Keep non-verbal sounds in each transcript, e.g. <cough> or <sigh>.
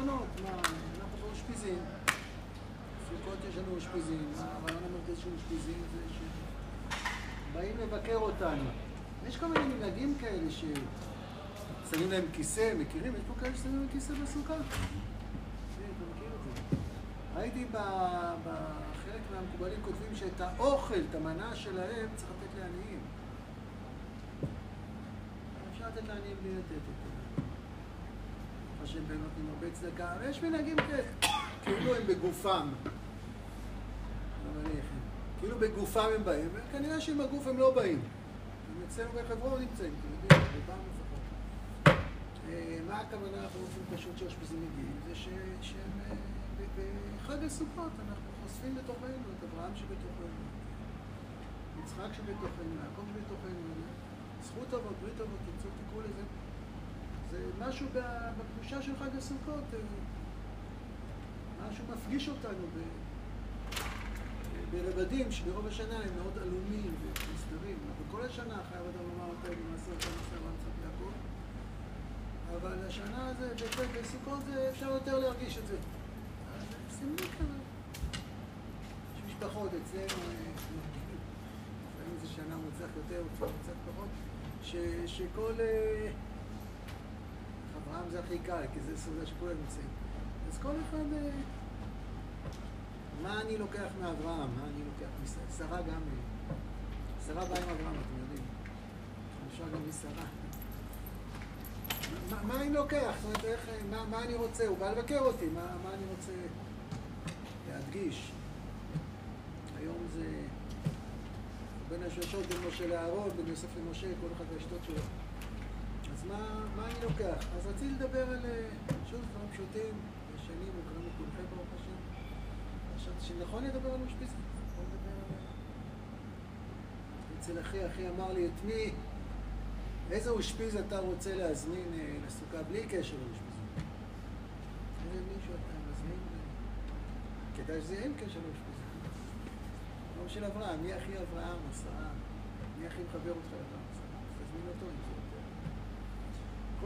שונות, מה, אנחנו באושפיזין, סוכות יש לנו אושפיזין, הרעיון המרכזי של אושפיזין זה שבאים לבקר אותנו. יש כל מיני מנהגים כאלה ששמים להם כיסא, מכירים? יש פה כאלה ששמים להם כיסא בסוכה? זה. ראיתי בחלק מהמקובלים כותבים שאת האוכל, את המנה שלהם, צריך לתת לעניים. אפשר לתת לעניים בלי לתת את. השם באמת נותנים הרבה צדקה, ויש מנהגים כאלה, כאילו הם בגופם. כאילו בגופם הם באים, וכנראה שעם הגוף הם לא באים. הם אצלנו בחברון נמצאים, אתם יודעים, רובם לפחות. אה, מה הכוונה באופן פשוט שאושפיזים מגיעים? זה שהם אה, בחג הסוכות אנחנו חושפים בתוכנו את אברהם שבתוכנו, יצחק שבתוכנו, יעקב שבתוכנו, זכות אבות, ברית אבות, תרצו תקראו לזה. זה משהו בקדושה של חג הסוכות, אה, משהו מפגיש אותנו ברבדים שברוב השנה הם מאוד עלומים ומסתרים, אבל כל השנה חייב אדם לומר אותה במעשר את המסר והמצאת יעקב, אבל השנה הזה, בסוכות אפשר יותר להרגיש את זה. אז שימו כזה. יש משפחות אצלנו, אה, לפעמים זה שנה מוצלח יותר, מוצלח פחות, שכל... אה, אברהם זה הכי קל, כי זה סעודה שכולם נמצאים. אז כל אחד... אה, מה אני לוקח מאברהם? מה אני לוקח משרה? שרה גם... אה, שרה באה עם אברהם, אתם יודעים. אפשר גם משרה. מה, מה אני לוקח? זאת אומרת, איך, מה, מה אני רוצה? הוא בא לבקר אותי, מה, מה אני רוצה להדגיש? היום זה בין השלושות בין משה לאהרון, בין יוסף למשה, כל אחד והשתות שלו. מה, מה אני לוקח? אז רציתי לדבר על, אה, שוב, דברים פשוטים, ישנים, מוכרים לכולכם ברוך השם. חשבתי שנכון לדבר על אושפיזין, נכון לדבר על... אצל אחי, אחי אמר לי, את מי, איזה אושפיז אתה רוצה להזמין אה, לסוכה בלי קשר לאושפיזין? איזה מישהו אתה מזמין? כדאי שזה יהיה עם קשר לאושפיזין. לא של אברהם, מי אחי אברהם, עשרה? מי הכי מחבר אותך לאברהם? תזמין אותו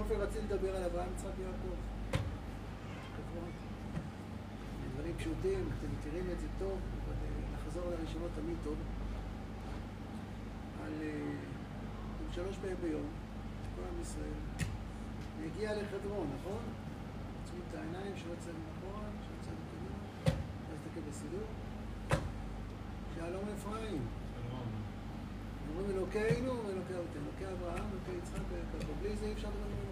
אופן רציתי לדבר על אברהם, יצחק ויעקב. דברים פשוטים, אתם מכירים את זה טוב, אבל אה, לחזור לראשונות תמיד טוב. על אה, שלוש פעמים ביום, כל עם ישראל, והגיע לחברון, נכון? עוצמים את העיניים, שלא יצא אחורה, שלא יצא קדימה, לא להסתכל בסידור. שלום אפרים. אומרים אלוקינו ואלוקי אבותינו, אלוקי אברהם, אלוקי יצחק ויעקב. בלי זה אי אפשר לדבר.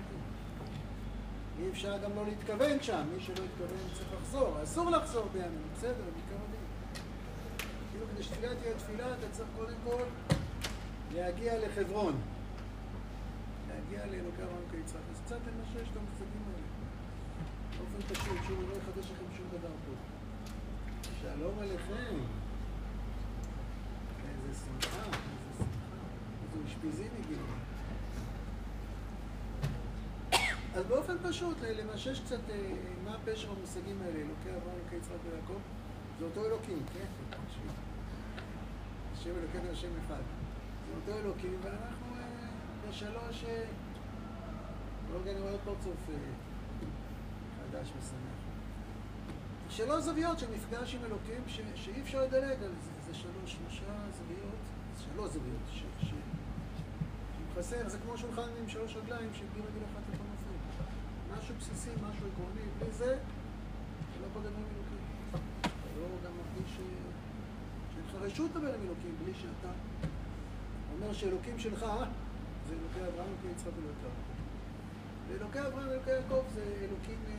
אי אפשר גם לא להתכוון שם, מי שלא יתכוון צריך לחזור. אסור לחזור בימים, בסדר, בעיקר הדין. כאילו כדי שתפילה תהיה תפילה, אתה צריך קודם כל להגיע לחברון. להגיע לאלוקי אברהם אלוקי יצחק. אז קצת למשש את המושגים האלה. באופן פשוט, שוב, לא אחדש לכם שום דבר פה. שלום עליכם. איזה שמחה. אושפיזין הגיעו. אז באופן פשוט, למשש קצת אה, מה הפשר המושגים האלה, אלוקי אברהם, אלוקי יצחק ויעקב, זה אותו אלוקים, כן? השם אלוקינו השם אחד. זה אותו אלוקים, ואנחנו אה, בשלוש... אה, לא רגע אני רואה פרצוף חדש ושמח. שלוש זוויות של מפגש עם אלוקים שאי אפשר לדלג על זה. זה שלוש, שלושה זוויות, שלוש זוויות, חסר, זה כמו שולחן עם שלוש רגליים שבלי רגל אחת. משהו בסיסי, משהו עקרוני, בלי זה, זה לא לדבר עם אלוקים. אתה לא גם מרגיש שאין לך רשות עם אלוקים בלי שאתה אומר שאלוקים שלך זה אלוקי אברהם, אלוקי יצחק ואלוקי יעקב. ואלוקי אברהם ואלוקי יעקב זה אלוקים אה,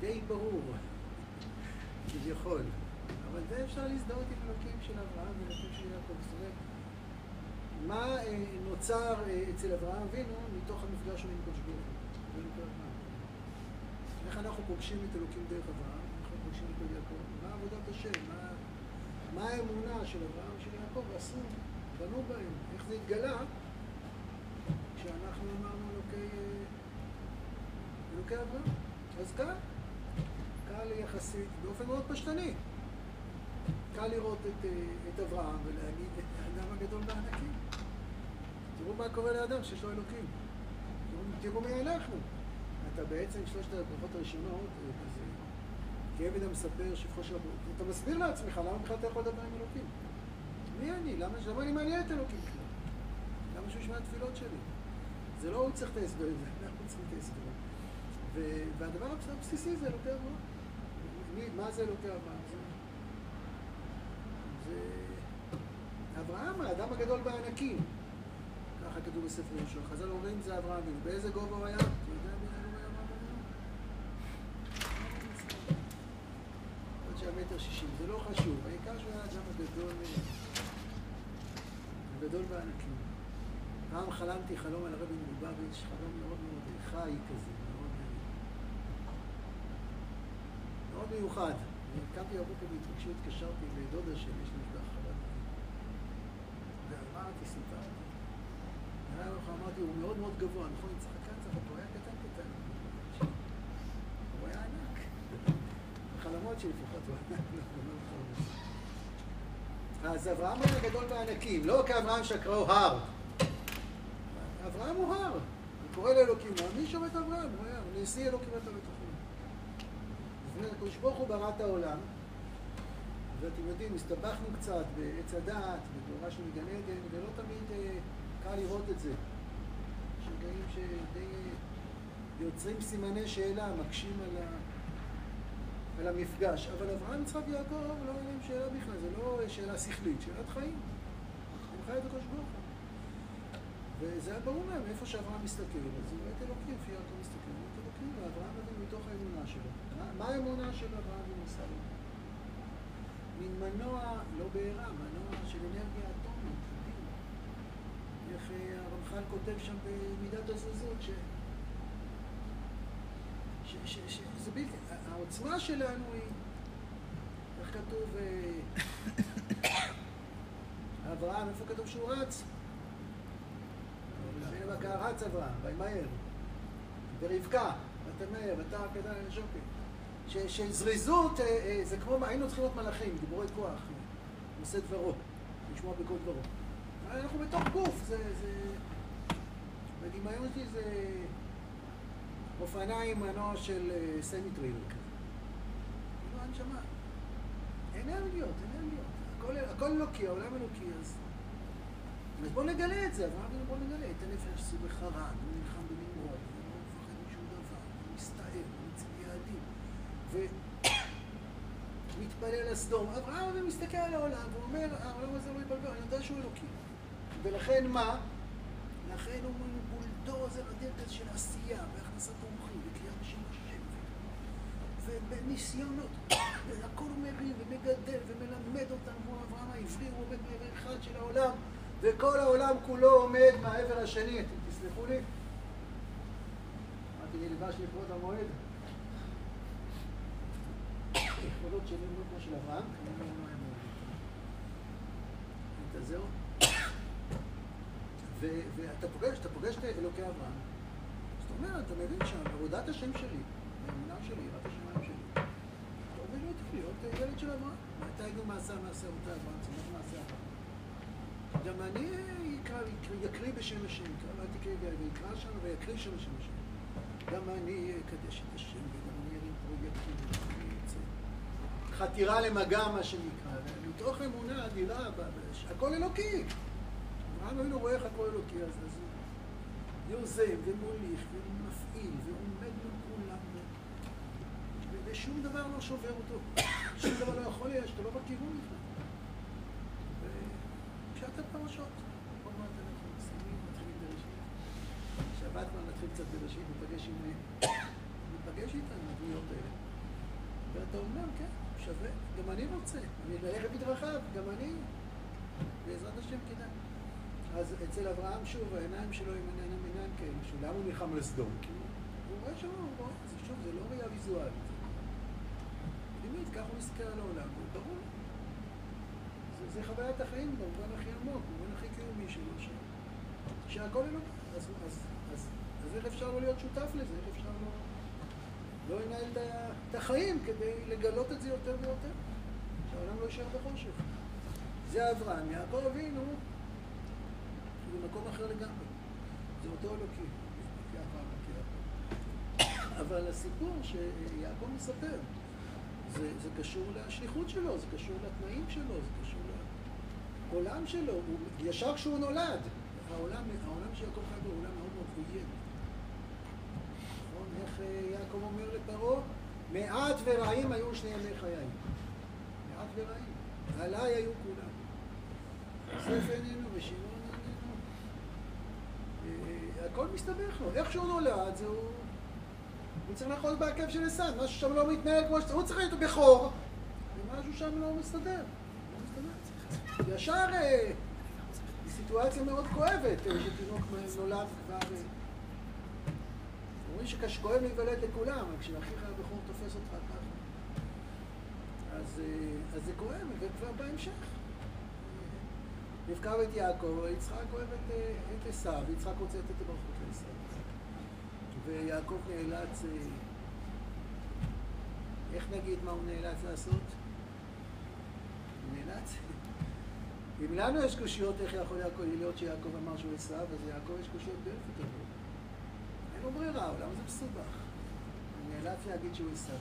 די ברור, כביכול. אבל זה אפשר להזדהות עם אלוקים של אברהם ואלוקים של יעקב. מה אה, נוצר אה, אצל אברהם אבינו מתוך המפגש שלו עם קדוש ברוך הוא. איך אנחנו פוגשים את אלוקים דרך אברהם, איך אנחנו פוגשים את יעקב, מה עבודת השם, מה, מה האמונה של אברהם ושל יעקב עשו, בנו בהם, איך זה התגלה כשאנחנו אמרנו אלוקי, אה, אלוקי אברהם. אז קל, קל יחסית, באופן מאוד פשטני. קל לראות את, את אברהם ולהגיד את האדם הגדול והענקים. תראו מה קורה לאדם שיש לו אלוקים. תראו מי אנחנו. אתה בעצם שלושת הברכות הראשונות, אה, כזה, כעבד המספר שבחו של הברכות, אתה מסביר לעצמך למה בכלל אתה יכול לדבר עם אלוקים. מי אני? למה, למה אני מעניין את אלוקים בכלל? למה שהוא ישמע התפילות שלי? זה לא הוא צריך את ההסבר, זה <laughs> אנחנו צריכים את ההסבר. והדבר הבסיסי זה אלוקי אברהם. מה זה אלוקי אברהם? זה, זה אברהם, האדם הגדול בענקים. ככה כתוב בספר ראשון. חז"ל אומרים זה אברהם אבינו. באיזה גובה הוא היה? מטר שישים. זה לא חשוב. העיקר שהוא היה האדם הגדול, הגדול בענקים. פעם חלמתי חלום על הרבי מלובביץ', חלום מאוד מאוד חי כזה, מאוד, מאוד מיוחד. קמתי בבוקר בהתרגשות, התקשרתי לדודה שלי, יש לי אמרתי, הוא מאוד מאוד גבוה, נכון? צריך לקחת צחק, הוא היה קטן קטן. הוא היה ענק. בחלומות שלי לפחות הוא ענק. אז אברהם היה גדול בענקים, לא כאברהם שקראו הר. אברהם הוא הר. הוא קורא לאלוקים, מי שם את אברהם? הוא היה, נשיא אלוקים אתה בתוכנו. לפני הקדוש ברוך הוא ברא את העולם, ואתם יודעים, הסתבכנו קצת בעץ הדעת, בתורה של מגן עדן, ולא תמיד אה, קל לראות את זה. רגעים שדי אה, יוצרים סימני שאלה, מקשים על, ה... על המפגש. אבל אברהם, יצחק ויעקב לא היה שאלה בכלל, זה לא שאלה שכלית, שאלת חיים. הם חיי את הקדוש ברוך הוא. וזה היה ברור להם, איפה שאברהם מסתכל, אז הוא רואה את אלוקים, לפי יעקב מסתכל, הוא רואה את אלוקים, ואברהם אבינו מתוך האמונה שלו. מה האמונה של אברהם לו? מין מנוע, לא בעירה, מנוע של אנרגיה איך הרמח"ל כותב שם במידת הזזות, ש... ש... ש... ש... זה בלתי... העוצמה שלנו היא, איך כתוב, אברהם, איפה כתוב שהוא רץ? רץ אברהם, וימהר. ורבקה, ותמהר, ותר קדם שוקת. שזריזות זה כמו, היינו צריכים להיות מלאכים, דיבורי כוח, נושא דברו, לשמוע בכל דברו. אנחנו בתוך גוף, זה. בדמיון שלי זה אופניים מנוע של סמי טריילר כזה. כאילו הנשמה. אנרגיות, אנרגיות. הכל, הכל אלוקי, העולם אלוקי, אז... אז בואו נגלה את זה, אברהם בואו נגלה את הנפש עשו בחרן, הוא נלחם בנמרוד, הוא לא מפחד משום דבר, הוא מסתער, הוא מציב יעדים, ומתפלל <coughs> לסדום. אברהם מסתכל על העולם ואומר, העולם הזה לא יתבלבל, אני יודע שהוא אלוקי. ולכן מה? לכן הוא בולדוזר כזה של עשייה, והכנסת תומכים, וקריאת בשם השם, ובניסיונות, והכל מרים ומגדל ומלמד אותם, והוא אברהם העברי, הוא עומד בעבר אחד של העולם. וכל העולם כולו עומד מהעבר השני, אתם תסלחו לי? אמרתי לי לבש לכבוד המועד. לכבודות שלי <coughs> לא כמו של אברהם, כנראה לא היה מועד. זהו. ואתה פוגש, אתה פוגש את אלוקי אברהם. זאת אומרת, אתה מבין שעבודת השם שלי, האמונה שלי, יראת השמיים שלי, אתה אומר לי, להיות ילד של אברהם. מתי יגידו מעשה מעשה אותה אברהם, צומח מעשה אברהם. גם אני יקרא, יקריא בשם השם, יקרא, אל תקריא ויקרא שם ויקריא שם בשם השם. גם אני אקדש את השם, וגם אני ארים פרויקטים, ואני אצא. חתירה למגע, מה שנקרא, מתוך אמונה אדירה, הכל אלוקי. אברהם אבינו רואה איך הכל אלוקי, אז הוא יוזם ומוליך ומפעיל ועומד מול כולם, ושום דבר לא שובר אותו. שום דבר לא יכול להיות, שאתה לא בכיוון בכלל. פשט הפרשות. עוד מעט אנחנו מסיימים, מתחילים בראשית. שבת כבר נתחיל קצת בראשית, ניפגש עם... ניפגש איתנו, הדמויות האלה. ואתה אומר, כן, שווה, גם אני רוצה. אני ללכת בדרכיו, גם אני. בעזרת השם כדאי. אז אצל אברהם, שוב, העיניים שלו הם עיניים עיניים כאלה, שלמה הוא נלחם לסדום? כי הוא רואה שם, הוא רואה, זה שוב, זה לא ראייה ויזואלית. פנימית, ככה הוא מסתכל על העולם, ברור. זה חוויית החיים במובן הכי עמוק, במובן הכי קיומי שלו, ש... שהכל אלוקי. אז, אז, אז, אז איך אפשר לא להיות שותף לזה? איך אפשר לא, לא לנהל את החיים כדי לגלות את זה יותר ויותר? שהעולם לא יישאר בחושך. זה אברהם, יעקב אבינו, זה מקום אחר לגמרי. זה אותו אלוקי. אבל הסיפור שיעקב מספר, זה, זה קשור לשליחות שלו, זה קשור לתנאים שלו, זה קשור לעולם שלו. הוא, ישר כשהוא נולד, העולם, העולם שיעקב חי בו הוא עולם מאוד מאוד עוין. נכון? איך אה, יעקב אומר לפרעה? מעט ורעים היו שני ימי חיי. מעט ורעים. עליי היו כולם. יוסף איננו. אה, הכל מסתבך לו. איך שהוא נולד, זהו... הוא צריך לאחוז בעקב של עשיו, משהו שם לא מתנהל כמו שצריך, הוא צריך להיות בכור, ומשהו שם לא מסתדר. לא. ישר אה, סיטואציה מאוד כואבת, אה, שתינוק נולד כבר... אומרים שכואב להיוולד לכולם, אבל כשאחיך הבכור תופס אותך ככה. אז זה כואב, וכבר בהמשך. רבקה ואת יעקב, יצחק אוהב את עשיו, יצחק רוצה לתת את הברכות לעשיו. ויעקב נאלץ, אה, איך נגיד מה הוא נאלץ לעשות? הוא נאלץ. אם לנו יש קושיות איך יכול להיות שיעקב אמר שהוא עשיו, אז יעקב יש קושיות באלף יותר. אין לו ברירה, למה זה מסובך? הוא נאלץ להגיד שהוא עשיו.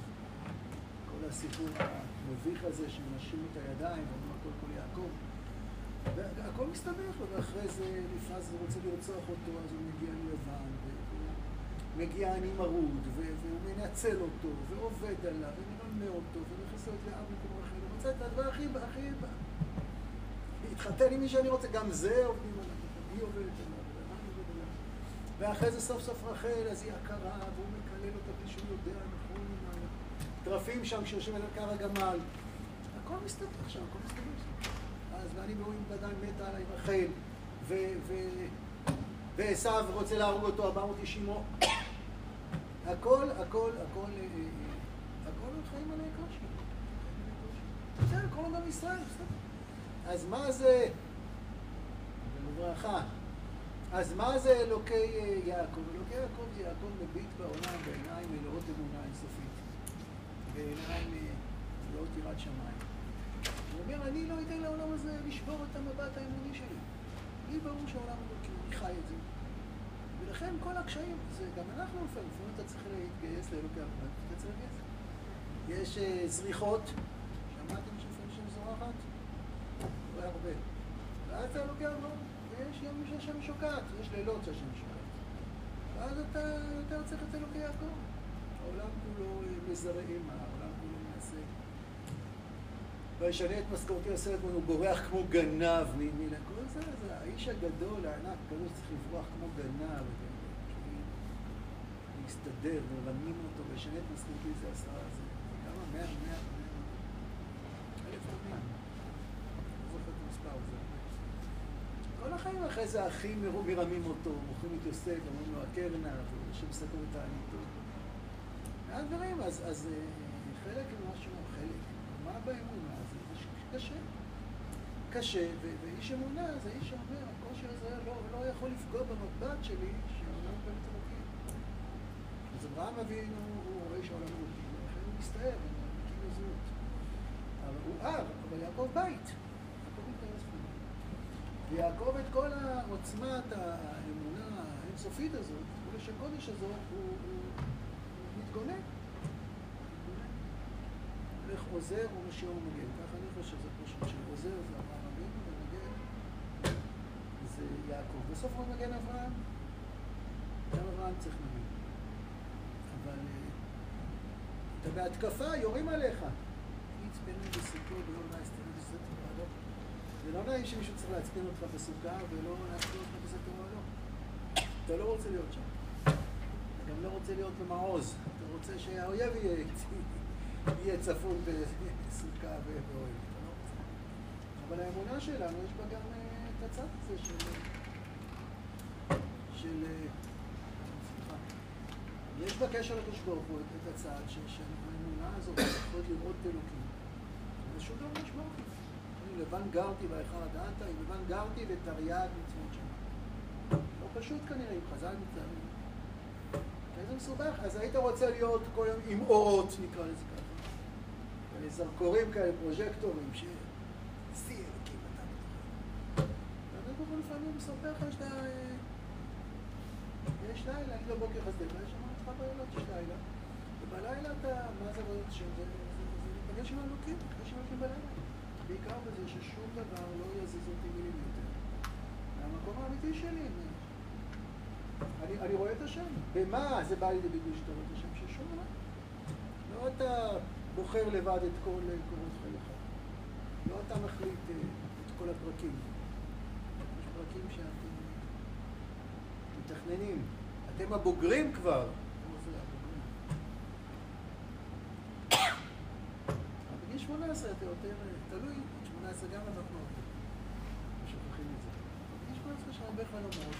כל הסיפור המביך הזה שמנשים את הידיים ואומרים הכל כל יעקב. והכל מסתבך לו, ואחרי זה נפרס ורוצה לרצוח אותו, אז הוא מגיע מלבן, מגיע אני מרוד, והוא מנצל אותו, ועובד עליו, ומרמה אותו, ומכניס לו את לאב מקום אחר, רוצה את הדבר הכי, הכי... להתחתן עם מי שאני רוצה, גם זה עובדים עליו, היא עובדת עליו, ואחרי זה סוף סוף רחל, אז היא הכרה, והוא מקלל אותה בלי שהוא יודע, נכון, עם הטרפים שם, כשיושבים על הכר הגמל. הכל מסתבך שם, הכל מסתבך. אז ואני ורואים עדיין מתה עליי רחל, ועשו רוצה להרוג אותו 490 הכל, הכל, הכל, אה, אה, הכל חיים על קושי. בסדר, כל עולם ישראל, בסדר. אז מה זה, בברכה, אז מה זה אלוקי אה, יעקב? אלוקי יעקב זה יעקב מביט בעולם בעיניים מלאות אמונה אינסופית. בעיניים מלאות יראת שמיים. אומר, אני לא אתן לעולם הזה לשבור את המבט האמוני שלי. לי ברור שהעולם אלוקי, אני חי את זה. ולכן כל הקשיים, זה גם אנחנו לפעמים, לפעמים אתה צריך להתגייס לאלוקי אברהם, אתה צריך להתגייס. יש אה, זריחות, שמעתם שלפעמים שם זורחת? לא הרבה. ואז אתה לוקח לו, ויש ימים שהשם שוקעת, יש לילות שהשם שוקעת. ואז אתה יותר צריך את אלוקי יעקב. העולם כולו אה, מזרע אימה, העולם כולו מנסה. וישנה את משכורתי הסרט, הוא בורח כמו גנב מלכל זה, זה האיש הגדול, הענק, כזה שצריך לברוח כמו גנב, להסתדר, מרמים אותו, וישנה את משכורתי זה עשרה, זה כמה? מאה, מאה, מאה, אלף עמים. לא זוכר את המספר הזה. כל החיים אחרי זה האחים מרמים אותו, מוכרים את יוסף, אומרים לו הקרנה, סגור את העניתו. מהדברים, אז אה, חלק ממה שהוא חלק, מה באמונה? קשה. קשה, ואיש אמונה זה איש שאומר, הכושר הזה לא, לא יכול לפגוע במבט שלי שהעולם באמת אלוקים. אז אברהם אבינו הוא רואה שהעולם אלוקים, ולכן הוא מסתער, הוא מקים לזהות. אבל הוא אב, אבל יעקב בית. יעקב מתארס בו. ויעקב את כל העוצמת האמונה האינסופית הזאת, קודש הקודש הזאת, הוא, הוא, הוא מתגונן. הולך עוזר ומשאיר ומגן. ככה אני חושב שזה פשוט שעוזר זה אברהם אבינו ומגן זה יעקב. בסוף הוא מגן אברהם, גם אברהם צריך מגן. אבל אה, אתה בהתקפה, יורים עליך. יצפנו בסוכו ולא נעשתנו בסתר לא. זה לא נעים שמישהו צריך לעצבן אותך בסוכה ולא לעצבן אותך בסתר לא. אתה לא רוצה להיות שם. אתה גם לא רוצה להיות במעוז. אתה רוצה שהאויב יהיה איתי. יהיה צפון בסוכה ואוהל. אבל האמונה שלנו, יש בה גם אה, את הצד הזה של... של... אה, יש בה קשר לקדוש ברוך הוא את הצד שהאמונה הזאת יכולת לראות אלוקים. זה שום דבר משמעותי. אני לבן גרתי בהיכל הדעתה, עם לבן גרתי ותרי"ג מצוות שם. לא פשוט כנראה, עם חז"ל מצטערים. איזה מסובך. אז היית רוצה להיות כל יום עם אורות, נקרא לזה ככה. זרקורים כאלה, פרוז'קטורים, ש... שיא אלוקים אתה בתוכם. והקדוש ברוך הוא לפעמים מספר לך שאתה... יש לילה, אני לא בוקר חסדי, ויש שם אותך בלילות יש לילה. בלילה אתה, מה זה רואה השם? זה להיפגש עם אלוקים, להיפגש עם אלוקים בלילה. בעיקר בזה ששום דבר לא יזיז אותי מילימטר. מהמקום האמיתי שלי. אני, אני רואה את השם. במה זה בא לידי ביטוי שאתה רואה את השם? ששום דבר. לא אתה בוחר לבד את כל קורות חייך. לא אתה מחליט אה, את כל הפרקים. יש פרקים שאתם מתכננים. אתם הבוגרים כבר. <coughs> בגיל 18 אתה יותר, תלוי, 18 גם אנחנו שוכחים את זה. בגיל 18 יש הרבה חלומות,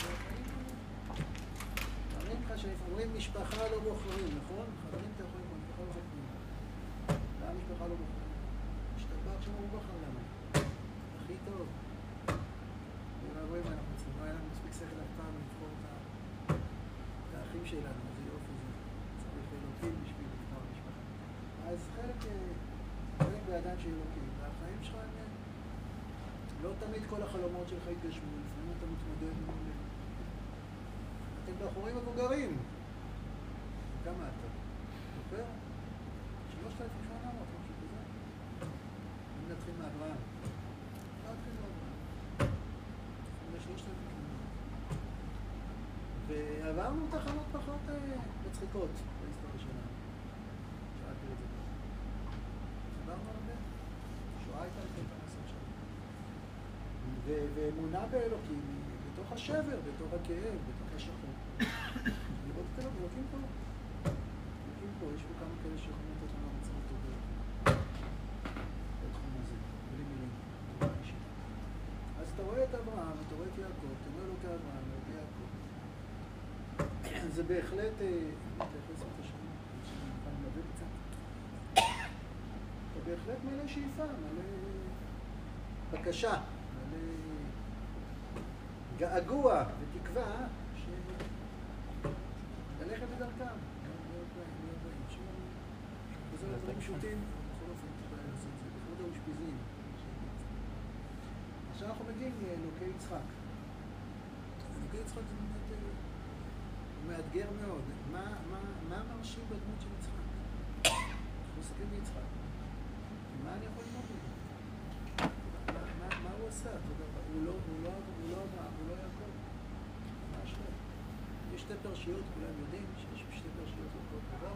אומרים לך שאומרים משפחה לא בוחרים, נכון? חברים אתה יכול לומר, משפחה לא בוחרים. למה משפחה לא בוחרים? השתבח הוא בחר לנו. הכי טוב. רואים מה אנחנו צריכים, לא היה לנו מספיק שכל אף פעם לבחור את האחים שלנו, איזה יופי זה. צריך אלוקים בשביל לבחור משפחה. אז חלק, חלק בידיים של אלוקים, והחיים שלך הם... לא תמיד כל החלומות שלך יתגשמו, לפעמים אתה מתמודד עם... אתם בחורים מבוגרים. כמה אתה? זוכר? שלושת אלפים שמונה מאות, משהו כזה. אם נתחיל מאברהם. נתחיל מאברהם. ועברנו תחנות פחות אה, מצחיקות בהיסטוריה שלנו. שאלתי את זה. עברנו הרבה. שואה הייתה לפני כמה עשרות שנים. ואמונה באלוקים בתוך השבר, בתוך הכאב, בתוך השחור. <coughs> לראות את אלוקים, פה. אלוקים פה, יש פה כמה כאלה שיכולים לתת לנו מצב טובה. בתחום הזה, בלי מילים, אז אתה רואה את אברהם, אתה רואה את יעקב, אתה אומר לו כאברהם, לא כיעקב. זה בהחלט, אתה בהחלט מלא שאיפה, מלא בקשה, מלא געגוע ותקווה ללכת בדרכם. וזה דברים פשוטים, בכל אופן, לכבוד האושפיזין. עכשיו אנחנו מגיעים לאלוקי יצחק. אלוקי יצחק זה באמת מאתגר מאוד. מה מרשים בדמות של יצחק? אנחנו מסתכלים ביצחק. מה אני יכול ללמוד ממנו? מה הוא עשה? הוא לא אברהם, הוא לא יעקב. ממש לא. יש שתי פרשיות, כולם יודעים שיש שתי פרשיות לכל דבר.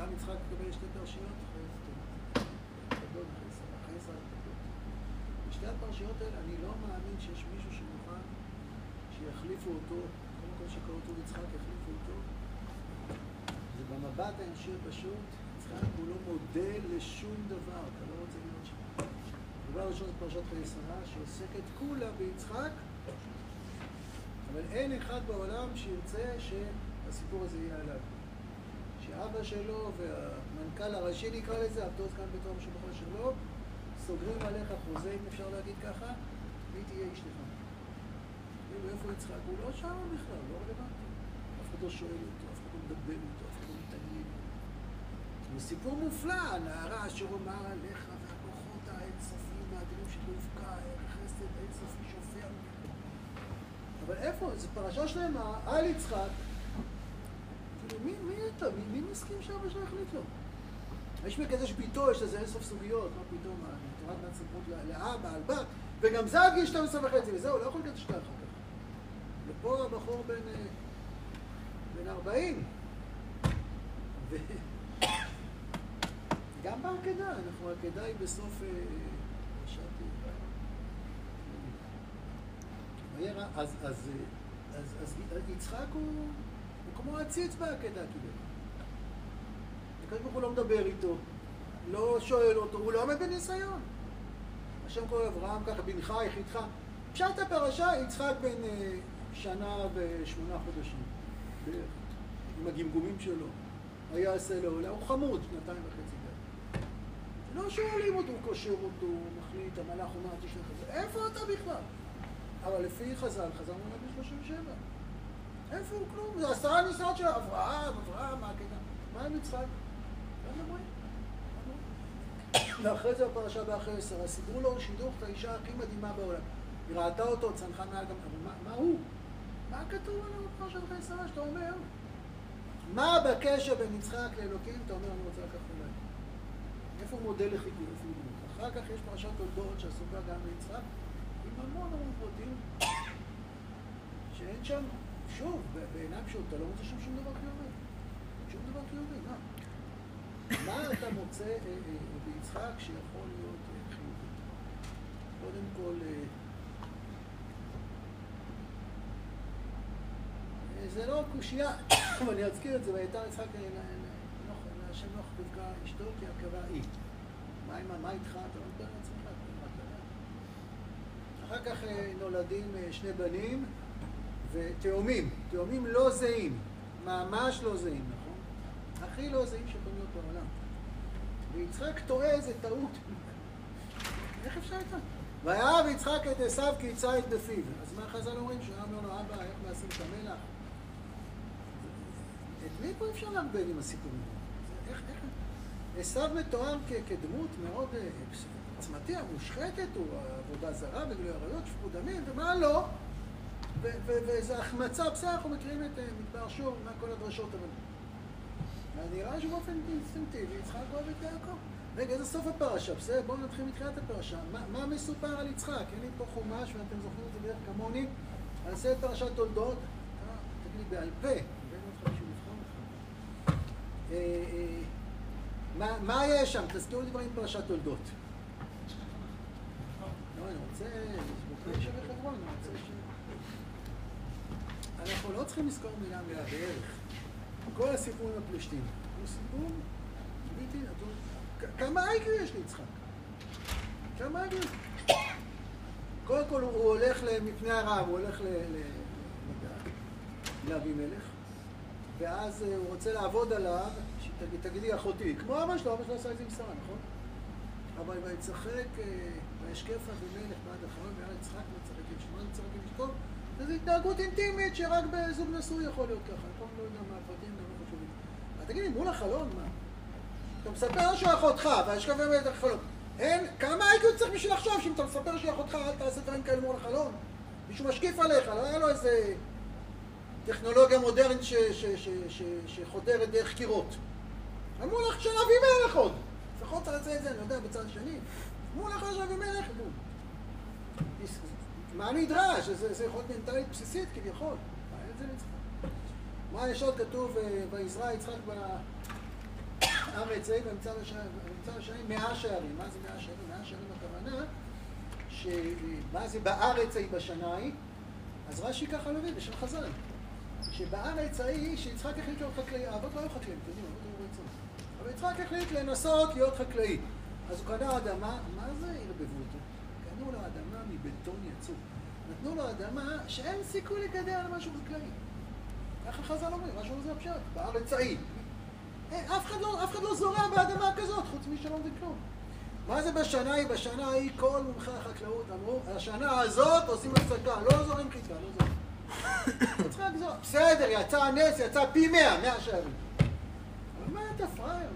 גם יצחק מקבל שתי פרשיות אחרי תודות, אחרי עשר תודות. בשתי הפרשיות האלה אני לא מאמין שיש מישהו שמוכן שיחליפו אותו, כל שקראו אותו יצחק, יחליפו אותו. זה במבט האנשי הפשוט, יצחק הוא לא מודל לשום דבר, אתה לא רוצה להיות שם. הדבר הראשון זה פרשת חיי שרה, שעוסקת כולה ביצחק, אבל אין אחד בעולם שירצה שהסיפור הזה יהיה עליו. שאבא שלו והמנכ"ל הראשי נקרא לזה, עבדות כאן בתור המשפחה שלו, סוגרים עליך חוזה, אם אפשר להגיד ככה, מי תהיה אשתך. כאילו, איפה יצחק? הוא לא שם בכלל, לא רלוונטי. אף אחד לא שואל אותו, אף אחד לא מדבר איתו, אף אחד לא מתעניין. זה סיפור מופלא, נערה אשר אומר עליך והכוחות האינסופיים, האדירים שלא ערך חסד אינסופי שופע אבל איפה? זו פרשה שלמה על יצחק. כאילו, מי, מי אתה? מי, מי מסכים שאבא שלו יחליט לו? יש מקדש ביתו, יש לזה אינסוף סוגיות, מה פתאום, תורת מעט סמכות לאבא, על בת, וגם זה עד גיל 12 וחצי, וזהו, לא יכול לקדש אותה אחר כך. ופה הבחור בן, בן 40. ו... גם בעקדה, אנחנו, העקדה היא בסוף פרשת... אז, אז, אז, אז יצחק הוא, הוא כמו עציץ בעקדה כאילו. הקדוש ברוך הוא לא מדבר איתו, לא שואל אותו, הוא לא עומד בניסיון. השם קורא אברהם ככה, בנך, יחידך. פשט הפרשה, יצחק בן שנה ושמונה חודשים, בערך, עם הגמגומים שלו. היה עשה לעולה, הוא חמוד, שנתיים וחצי בערך. לא שואלים אותו, הוא קושר אותו, הוא מחליט, המלאך אומר, תשלח את זה. איפה אתה בכלל? אבל לפי חז"ל, חז"ל נולד ב-37. איפה הוא כלום? זה עשרה ניסיונות של אברהם, אברהם, מה הקטע? מה עם יצחק? ואחרי זה בפרשה באחרי עשרה, סידרו לו שידוך את האישה הכי מדהימה בעולם. היא ראתה אותו, צנחה מעל גם... מה הוא? מה כתוב עליו בפרשת חיי שרה שאתה אומר? מה בקשר בין יצחק לאלוקים? אתה אומר, אני רוצה לקחת אליי. איפה מודל לחיקוי? איפה דמות? אחר כך יש פרשת תולדות שעסוקה גם ליצחק, עם המון המון פרטים, שאין שם, שוב, בעיניים פשוט, אתה לא מוצא שם שום דבר חיובי. שום דבר חיובי, מה? מה אתה מוצא אה, אה, ביצחק שיכול להיות אה, חיובי? קודם כל, זה לא קושייה, <coughs> אני אזכיר את זה, ויתר יצחק להשם נוח רבקה אשתו כי עקבה היא. מה איתך? אתה לא מדבר לעצמך, אחר כך נולדים שני בנים ותאומים, תאומים לא זהים, ממש לא זהים, נכון? הכי לא זהים שיכולים להיות בעולם. ויצחק טועה איזה טעות. <laughs> איך אפשר איתה? ויאהב יצחק את עשיו כי ציד בפיו. אז מה חז"ל אומרים? שהוא אומר לו, אבא, איך מעשים את המלח? את מי פה אפשר לערבב עם הסיפורים? איך... עשיו מתואר כדמות מאוד אה, עוצמתי, המושחתת, הוא עבודה זרה וגילוי עריות, שפכות דמים, ומה לא? ואיזו החמצה, בסדר, אנחנו מכירים את אה, מדבר שור, מה כל הדרשות, אבל... נראה שבאופן אינסטינקטיבי יצחק אוהב את יעקב. רגע, איזה סוף הפרשה? בסדר, בואו נתחיל מתחילת הפרשה. מה, מה מסופר על יצחק? אין לי פה חומש, ואתם זוכרים את זה בערך כמוני. על סרט פרשת תולדות, אה, תגיד לי בעל פה, הבאנו אותך בשביל לבחון אותך. אה, אה, מה יש שם? תזכירו לי דברים פרשת תולדות. לא. אנחנו לא צריכים לזכור מילה מילה בערך. כל הסיפור עם הפלישתים. הוא סיפור בלתי נתון. כמה אייקו יש ליצחק? כמה אייקו? קודם כל הוא הולך מפני הרב, הוא הולך לאבימלך, ואז אה, הוא רוצה לעבוד עליו, תגידי אחותי, כמו אבא שלו, אבא שלו עשה את זה עם שרה, נכון? אבל ויצחק, אה, וישקף אבימלך בעד אחריו, והיה יצחק מצחק עם שמע, מצחק עם אשתו, וזו התנהגות אינטימית שרק בזוג נשוי יכול להיות ככה, נכון? לא יודע מה הפרטים, לא חשובים. אבל תגידי, מול החלון, מה? אתה מספר שהוא אחותך, וישקף אבימלך החלון. אין, כמה אייקו צריך בשביל לחשוב שאם אתה מספר שהיא אחותך, אל תעשה דברים כאלה מול החלון? מישהו משקיף עליך, לא היה לו איזה טכנולוגיה מודרנית שחודרת דרך קירות. אמרו לך של אבימלך עוד. לפחות לצאת את זה, אני יודע, בצד השני. אמרו לך של אבימלך, מה נדרש? זה יכול להיות מנטלית בסיסית כביכול. מה יש עוד כתוב, אה, ויזרע יצחק בארץ ההיא וימצא השערים מאה שערים. מה זה מאה שערים? מאה שערים הכוונה, מה זה בארץ ההיא בשנה ההיא? אז רש"י ככה מביא בשם חז"ל. שבארץ ההיא, שיצחק החליט להיות חקלאי, האבות לא היו חקלאים, אתם יודעים, האבות היו רצון. אבל יצחק החליט לנסות להיות חקלאי. אז הוא קנה אדמה, מה זה ערבבו אותו? קנו לו אדמה מבטון יצוק. נתנו לו אדמה שאין סיכוי לגדל על משהו חקלאי. ככה חז"ל אומרים, משהו זה הפשט, בארץ ההיא. אה, אף אחד, לא, אף אחד לא זורע באדמה כזאת, חוץ מי שלא מבין כלום. מה זה בשנה ההיא? בשנה ההיא כל מומחי החקלאות אמרו, השנה הזאת עושים הפסקה, לא זורעים חיטה, לא זורעים. בסדר, יצא הנס, יצא פי מאה, מאה שערים. אבל מה אתה פראייר?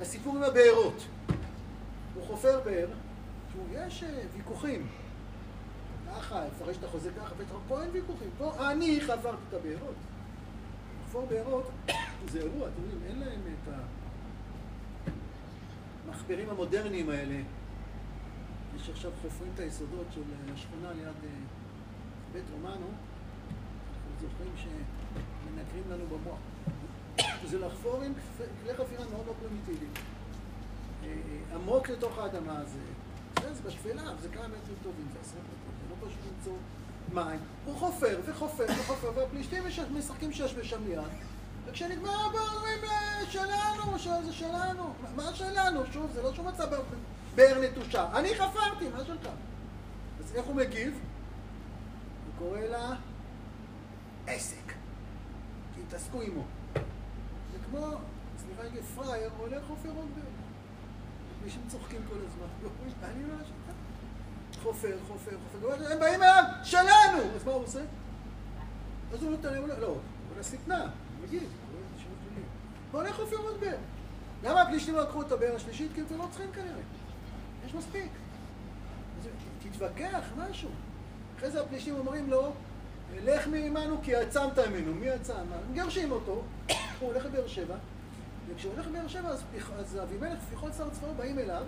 הסיפור עם הבארות. הוא חופר באר, יש אה, ויכוחים. ככה, לפרש את החוזה ככה, פה אין ויכוחים. פה אני חברתי את הבארות. לחפור בארות <coughs> זה אירוע, אתם יודעים, אין להם את המחפרים המודרניים האלה. יש עכשיו חופרים את היסודות של השכונה ליד אה, בית רומנו, אנחנו זוכרים שמנקרים לנו במוח. זה לחפור עם כלי חפירה מאוד לא פרימיטיביים. אה, אה, עמוק לתוך האדמה הזה. זה בשפלה, זה כמה מטרים טובים, זה עשרה מטרים, זה לא פשוט למצוא מים. הוא חופר וחופר וחופר, והפלישתים משחקים שש ליד. וכשנגמר הבא אומרים שלנו, זה שלנו. מה שלנו? שוב, זה לא שהוא מצא באר נטושה. אני חפרתי, מה שלך? אז איך הוא מגיב? הוא קורא לה עסק. כי התעסקו עמו. זה כמו, סליחה, פראייר הולך חופר עוד באר. אנשים צוחקים כל הזמן, אני לא אשתה. חופר, חופר, חופר, הם באים אליו, שלנו! אז מה הוא עושה? אז הוא נותן להם, לא, אבל השטנה, מגיד, בוא נלך חופר עוד באר. למה הפלישתים לקחו את הבאר השלישית? כי אתם לא צריכים כנראה. יש מספיק. תתווכח, משהו. אחרי זה הפלישתים אומרים לו, לך מעמנו כי עצמת ממנו. מי עצם? מגרשים אותו, <coughs> הוא הולך לבאר שבע, וכשהוא הולך לבאר שבע, אז, אז אבימלך ופיחות שר צבאו באים אליו,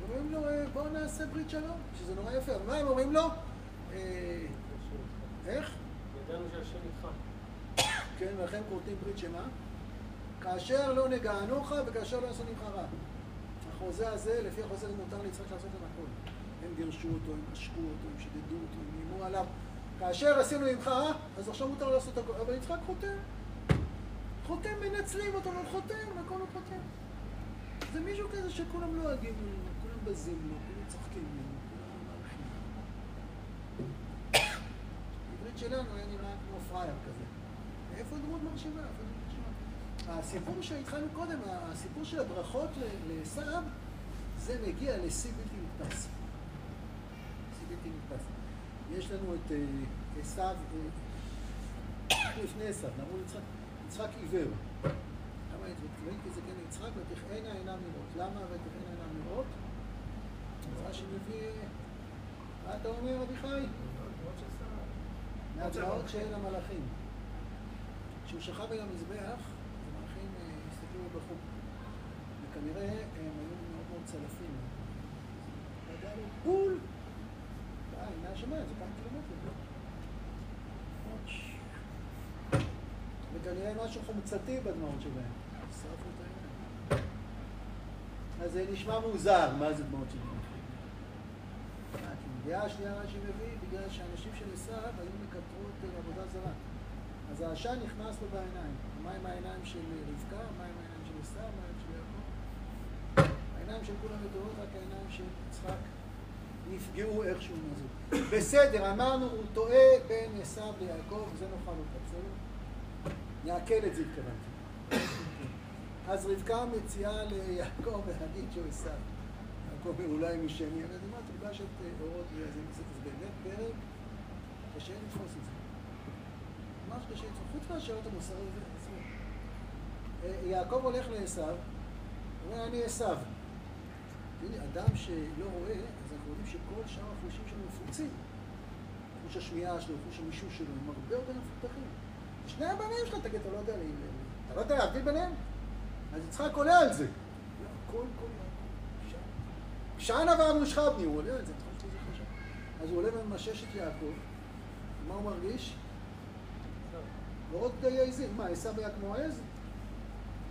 ואומרים לו, אה, בואו נעשה ברית שלום, שזה נורא יפה. אבל מה הם אומרים לו? אה, איך? ידענו שהשם איתך. <coughs> כן, ולכן כורתים ברית שמה? כאשר לא נגענוך וכאשר לא יעשו ממך רע. החוזה הזה, לפי החוזה הזה מותר ליצחק לעשות להם הכל. הם גירשו אותו, הם עשקו אותו, הם שדדו אותו, הם איימו עליו. כאשר עשינו ממך, אז עכשיו מותר לעשות הכל. אבל יצחק חותם. חותם, מנצלים אותו, אבל חותם, הכל הוא חותם. זה מישהו כזה שכולם לועגים לו, כולם בזים לו, כולם צוחקים ממנו, כולם מעריכים לו. בעברית שלנו היה נראה כמו פראייר כזה. איפה דמות מרשימה? איפה דמות מרשימה? הסיפור שהתחלנו קודם, הסיפור של הברכות לעשו, זה מגיע לשיא בלתי נתפס. בלתי נתפס. יש לנו את אה, עשו, אה, <coughs> לפני עשו, נאמרו ליצחק, יצחק עיוור. למה ותקראי כי זה כן יצחק ותכהנה עינם לראות. למה ותכהנה עינם לראות? אז רש"י מביא, מה אתה אומר אביחי? מהצבאות של המלאכים. כשהוא שכב על המזבח, המלאכים אה, הסתכלו ובכו. וכנראה הם היו מאוד מאוד צלפים. בול! מהשמיים, זה כמה קילומטרים. וכנראה משהו חומצתי בדמעות שלהם. אז זה נשמע מוזר, מה זה דמעות של מלאכים? דעה השנייה רש"י מביא, בגלל שאנשים של עשיו היו מקטרות לעבודה זרה. אז העשן נכנס לו בעיניים. מה עם העיניים של רבקה? מה עם העיניים של עשיו? מה עם של יעקב? העיניים של כולם ידועות, רק העיניים של יצחק נפגעו איכשהו מזה. בסדר, אמרנו, הוא טועה בין עשיו ליעקב, זה נאכל אותה, בסדר? נעכל את זה התכוונתי. אז רבקה מציעה ליעקב להגיד שהוא עשיו. יעקב אולי משני, אבל אמרתי, תלבש את אורות וזה זה באמת פרק קשה לתפוס את זה. ממש קשה לתפוס, חוץ מהשאלות המוסריות יעקב הולך לעשו, הוא אומר, אני. הנה, אדם שלא רואה, אז אנחנו יודעים שכל שאר החושים שלו מפוצים. חוש השמיעה שלו, חוש המישוש שלו, הם הרבה יותר מפותחים. שני הבנים שלך, תגיד, אתה לא יודע, אתה לא יודע להבדיל ביניהם? אז יצחק עולה על זה. כל, כל, שענה ואמרו שכבני, הוא עולה על זה, אז הוא עולה וממשש את יעקב, מה הוא מרגיש? ועוד די עזים, מה, עשיו היה כמו עז?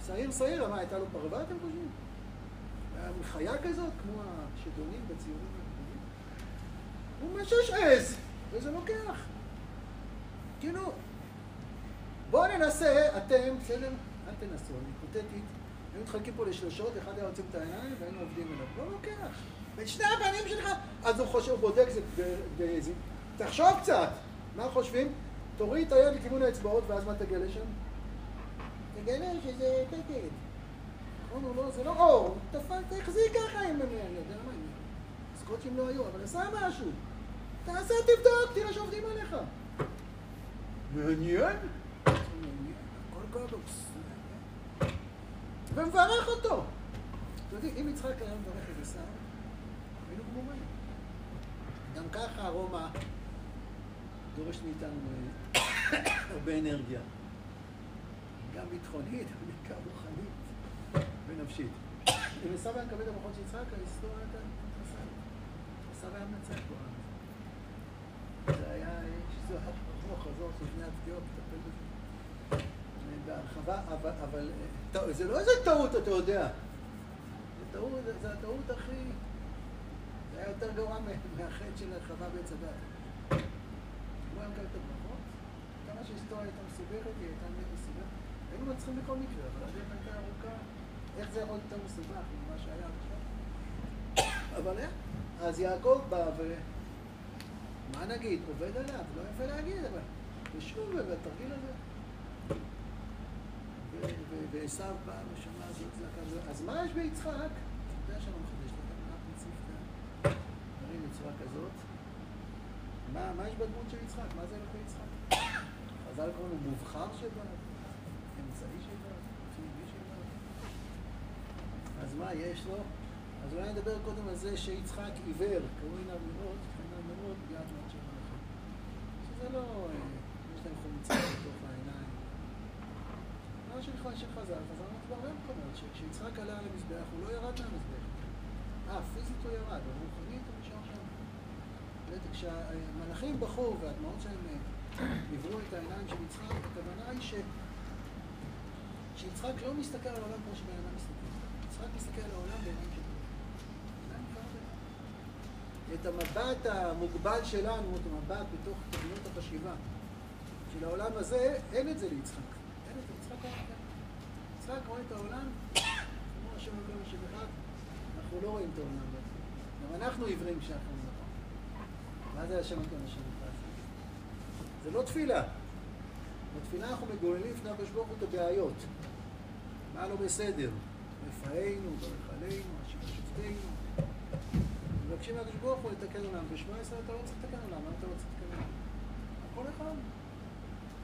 שעיר שעיר, מה, הייתה לו פרווה, אתם חושבים? היה כזאת, כמו השדונים בציורים הגדולים? הוא ממשש עז, וזה לוקח. כאילו, בואו ננסה, אתם, בסדר? אל תנסו, אני קוטטית. היינו מתחלקים פה לשלושות, אחד היה עוצם את העיניים והיינו עובדים אליו. לא לוקח. ואת שני הבנים שלך, אז הוא חושב, הוא בודק זה באיזה... תחשוב קצת. מה חושבים? תוריד את היד לכיוון האצבעות ואז מה תגלה שם? תגלה שזה תקד. נכון או לא? זה לא אור. תחזיק ככה הם... אני יודע מה, סקוטשים לא היו, אבל עשה משהו. תעשה, תבדוק, תראה שעובדים עליך. מעניין? הכל קודוקס. ומברך אותו. אתם יודעים, אם יצחק היה מברך את עשיו, היינו גמורים. גם ככה רומא דורש מאיתנו <coughs> הרבה אנרגיה. גם ביטחונית, אבל בעיקר רוחנית ונפשית. אם עשיו היה מקבל את הברכות של יצחק, ההיסטוריה הייתה מתנסה. עשיו היה מנצח פה. זה היה, שזה הלוך חזור של שני התקיעות, לטפל בזה. בהרחבה, אבל, אבל זה לא איזה טעות, אתה יודע. זה טעות, זה הטעות הכי... זה היה יותר גרוע מהחטא של הרחבה בעץ הדת. הוא היה מקבל את הברכות, כמה שההיסטוריה הייתה מסובכת, היא הייתה מסובכת. היינו מצליחים בכל מקרה, אבל הדרך הייתה ארוכה. איך זה יכול להיות יותר מסובך ממה שהיה עכשיו? אבל איך? אז יעקב בא ו... מה נגיד? עובד עליו, לא יפה להגיד, אבל... ושוב, בתרגיל הזה. ועשו בא ושמע זאת זעקה זאת. אז מה יש ביצחק? אתה יודע שאני מחדש לך, רק נציב את הדברים בצורה כזאת. מה יש בדמות של יצחק? מה זה אלוקי יצחק? חז"ל קוראים לו מובחר שבא, אמצעי שבא, חיובי שבא. אז מה יש לו? אז אולי נדבר קודם על זה שיצחק עיוור, קראו עיניו לראות, עיניו לראות, בגלל תנועת של מלאכים. שזה לא, יש להם חומצה בתוך העיניים. בהקשר של חז"ל, חז"ל אמרתי בהרבה מקומות, שכשיצחק עלה על המזבח הוא לא ירד מהמזבח. אה, פיזית הוא ירד, אבל רוחנית הוא נשאר שם. כשהמלאכים בכו והדמעות שלהם עברו את העיניים של יצחק, הכוונה היא. שיצחק לא מסתכל על העולם כמו שבן אדם מסתכל. את המבט המוגבל שלנו, את המבט בתוך תבנות החשיבה של העולם הזה, אין את זה ליצחק. אין את זה, יצחק לא רואה יצחק רואה את העולם, כמו השם השם אחד, אנחנו לא רואים את העולם הזה. גם אנחנו עיוורים כשאנחנו נכון. מה זה השם אומר השם? זה לא תפילה. בתפילה אנחנו מגוללים לפני הקדוש ברוך הוא את הבעיות. מה לא בסדר? רפאנו, ברך עלינו, השיבה שופטינו. מבקשים מהקדוש ברוך הוא לתקן עולם. ב-17 אתה לא צריך לתקן עולם, למה אתה לא צריך לתקן עולם? הכל אחד.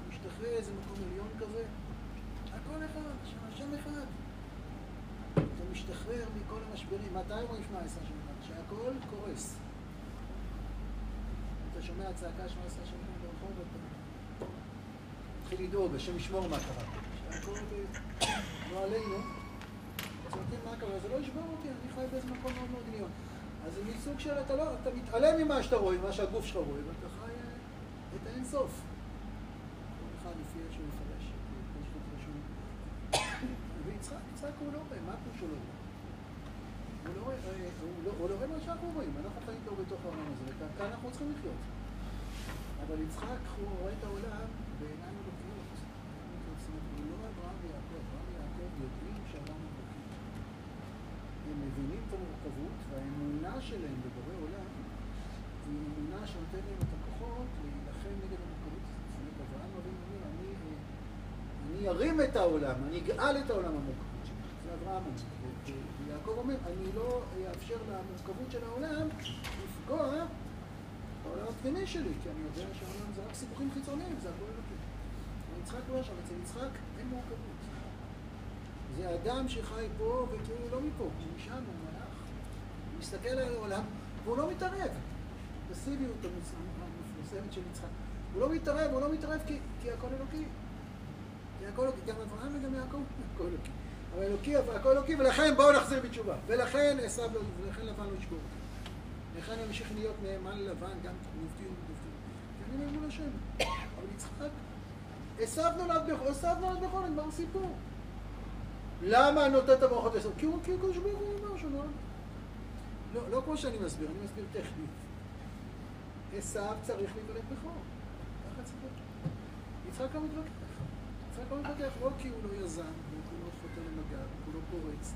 משתחרר איזה מקום עליון כזה, הכל אחד, השם אחד. אתה משתחרר מכל המשברים. מתי רואים 18 שנה? שהכל קורס. אתה שומע צעקה 17 שנה ברחוב, אתה מתחיל לדאוג, השם ישמור מה קרה. שהכל לא עלינו. צועקים מה קרה, זה לא ישבור אותי, אני חי באיזה מקום מאוד מאוד עליון. אז זה מסוג של, אתה לא, אתה מתעלם ממה שאתה רואה, ממה שהגוף שלך רואה, ואתה חי את האינסוף. כל אחד לפי איך שהוא יפרש, ויצחק, יצחק הוא לא רואה, מה הפירוש הוא לא הוא לא, הוא לא רואה מה שאנחנו רואים, אנחנו חיים פה בתוך העולם הזה, וכאן אנחנו צריכים לחיות. אבל יצחק הוא רואה את העולם בעיניים אלוקיות. הוא לא אברהם ויעקב, אברהם ויעקב יודעים שהעולם הוא הם מבינים את המורכבות, והאמונה שלהם בבורא עולם היא אמונה שנותנת להם את הכוחות להילחם נגד המורכבות. זאת אומרת, אברהם אבינו אומר, אני, אני ארים את העולם, אני אגאל את העולם המורכבות שלי. זה אברהם אומר. ויעקב אומר, אני לא אאפשר למורכבות של העולם לפגוע בעולם הפנימי שלי, כי אני יודע שהעולם זה רק סיפורים חיצוניים, זה הכל אלוקי. ויצחק לא שם, אצל יצחק אין מורכבות. זה אדם שחי פה וכאילו לא מפה, הוא משם, הוא מלאך. הוא מסתכל על העולם והוא לא מתערב. פסיביות המפורסמת של יצחק. הוא לא מתערב, הוא לא מתערב כי, כי הכל אלוקי. כי הכל אלוקי, גם אברהם וגם יעקב, <laughs> הכל אלוקי. אבל אלוקי, הכל אלוקי, ולכן בואו נחזיר בתשובה. ולכן עשיו לו, ולכן לבן לא ישבור אותי. לכן ימשיך להיות נאמן ללבן, גם מובטין ומובטין. כי אני נאמון השם. אבל יצחק, עשיו נולד בכור, עשיו נולד בכור, נגמר סיפור. למה נותן את המערכות לעשות? כי הוא הקדוש ברוך הוא אומר נולד. לא, לא כמו שאני מסביר, אני מסביר טכנית. עשיו צריך להיוולד בכור. ככה צריך יצחק לא מתווכח. יצחק לא מתווכח לא כי הוא לא יזם, והוא לא חוטא למגע, והוא לא פורץ.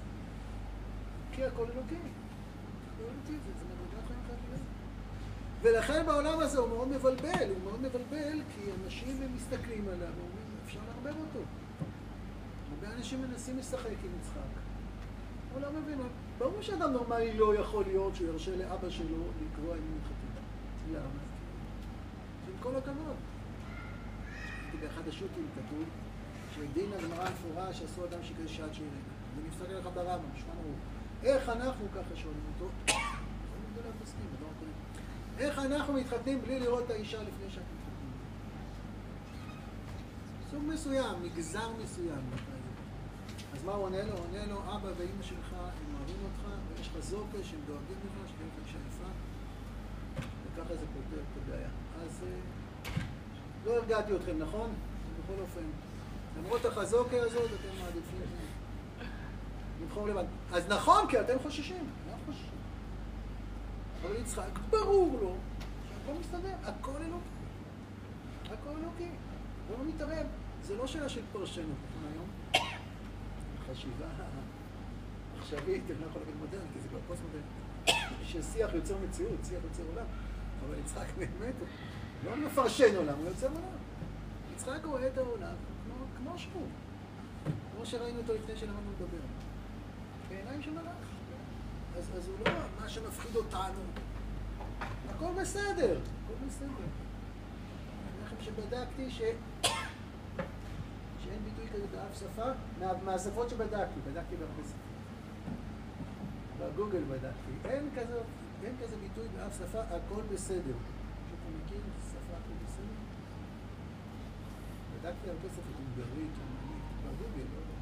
כי הכל אלוקי. הכל אלוקי, זה מדרגת חיים חייבים. ולכן בעולם הזה הוא מאוד מבלבל, הוא מאוד מבלבל כי אנשים מסתכלים עליו ואומרים, אפשר לערבב אותו. אנשים מנסים לשחק עם יצחק. הוא לא מבין, ברור שאדם נורמלי לא יכול להיות שהוא ירשה לאבא שלו אם הוא מתחתן. למה? עם כל הכבוד. הייתי באחד השו"תים כתוב שדין הגמרא מפורש שעשו אדם שיקרא שעת שירנה. ונפסק לך ברמב"ם, ערוך. איך אנחנו ככה שואלים אותו? איך אנחנו מתחתנים בלי לראות את האישה לפני שאנחנו מתחתנים? סוג מסוים, מגזר מסוים. אז מה הוא עונה לו? הוא עונה לו, אבא ואימא שלך, הם אוהבים אותך, ויש לך זוקה שהם דואגים לך, שתהיה לך אישה יפה, וככה זה פותר את הבעיה. אז לא הרגעתי אתכם, נכון? בכל אופן, למרות החזוקה הזאת, אתם מעדיפים לבחור לבד. אז נכון, כי אתם חוששים, לא חוששים. אבל יצחק, ברור לו שהכל מסתדר, הכל אלוקי. הכל אלוקי. הוא לא מתערב. זה לא שאלה של פרשנות. היום חשיבה עכשווית, אני לא יכול להגיד מודרני, כי זה כבר פוסט מודרני, ששיח יוצר מציאות, שיח יוצר עולם. אבל יצחק באמת, לא מפרשן עולם, הוא יוצר עולם. יצחק רואה את העולם כמו, כמו שהוא, כמו שראינו אותו לפני שלמדנו לדבר. בעיניים של מלאך. אז, אז הוא לא מה שמפחיד אותנו. הכל בסדר, הכל בסדר. אני אומר לכם שבדקתי ש... שאין ביטוי כזה באף שפה, מה, מהשפות שבדקתי, בדקתי בהרבה שפות. בגוגל בדקתי, אין כזה, אין כזה ביטוי באף שפה, הכל בסדר. שאתה מכיר שפה הכל בסדר? בדקתי הרבה שפות, הונגרית, אומנית, גוגל, לא יודע.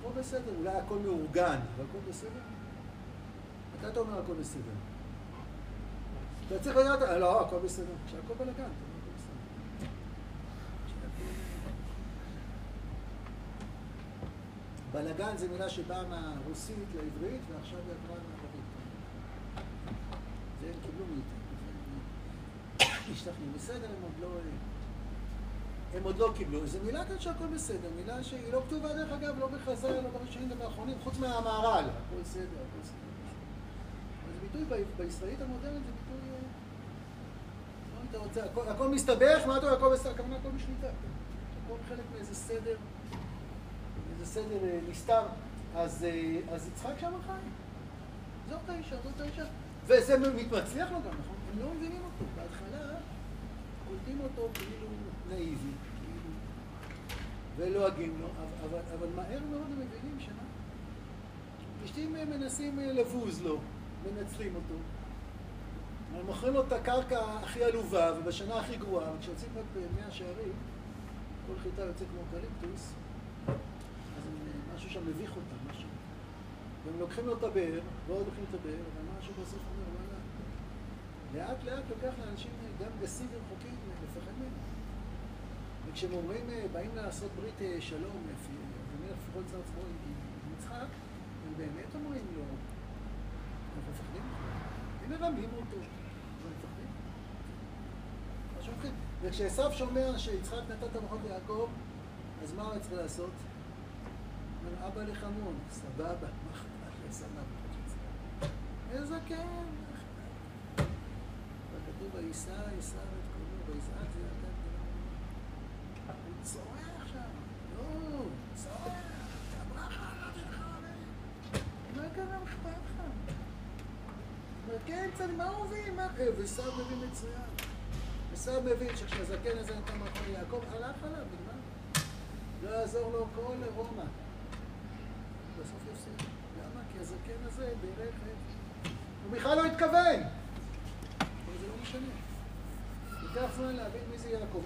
הכל בסדר, אולי הכל מאורגן, אבל הכל בסדר. אתה אומר הכל בסדר? אתה צריך לדעת, לא, הכל בסדר. כשהכל בלאגן, אתה אומר הכל בסדר. בלאגן זה מילה שבאה מהרוסית לעברית ועכשיו היא עברה לערבית. זה הם קיבלו מאיתנו. השתכנעו, בסדר, הם עוד לא... הם עוד לא קיבלו. זו מילה כזאת שהכל בסדר, מילה שהיא לא כתובה דרך אגב, לא בחז"ל, לא בראשונים ובאחרונים, חוץ מהמהר"ל. הכל בסדר, הכל בסדר. אבל ביטוי בישראלית המודרנית, זה ביטוי... אתה רוצה? הכל, הכל מסתבך, מה אתה אומר? הכל בסדר, הכוונה הכל בשליטה. הכל חלק מאיזה סדר, מאיזה סדר אה, נסתר. אז, אה, אז יצחק שם חי. זאת האישה, זאת האישה. וזה מתמצליח לו גם, נכון? הם לא מבינים אותו. בהתחלה קולטים אותו כאילו נאיבי, כאילו, ולועגים לו, אבל, אבל מהר מאוד הם מבינים שמה? פלישתים מנסים לבוז לו, מנצלים אותו. הם מוכרים לו את הקרקע הכי עלובה ובשנה הכי גרועה, וכשיוצאים רק במאה השערים, כל חיטה יוצא כמו הם, משהו שם מביך אותם, משהו. והם לוקחים לו את הבאר, ועוד לוקחים את הבאר, אבל משהו בסוף אומר, וואלה, לאט לאט לוקח לאנשים גם גסים ורחוקים לפחד ממנו. וכשהם אומרים, באים לעשות ברית שלום, ומלך לפחות צר צבאו עם יצחק, הם באמת אומרים לו, אנחנו מפחדים. הם מרמים אותו, אבל? וכשעשו שומע שיצחק נתן את המחוק ליעקב, אז מה הוא צריך לעשות? אומר, אבא לחמון, סבבה, מה אכפת לי סבבה? איזה כן, וכתוב, ויישא יישא את קולו, ויזעק זה יתן הוא צורח שם, לא, צורח, הברכה, לא תלך מה קרה, אכפת לך? אומר, כן, צד, מה הוא מבין? מה? וסב מבין מצוין. וסב מבין שכשהזקן הזה נתן מלכון ליעקב, הלך עליו, נגמר. לא יעזור לו כל רומא. בסוף יפסיד. למה? כי הזקן הזה בירך. הוא בכלל לא התכוון! אבל זה לא משנה. ייקח זמן להבין מי זה יעקב.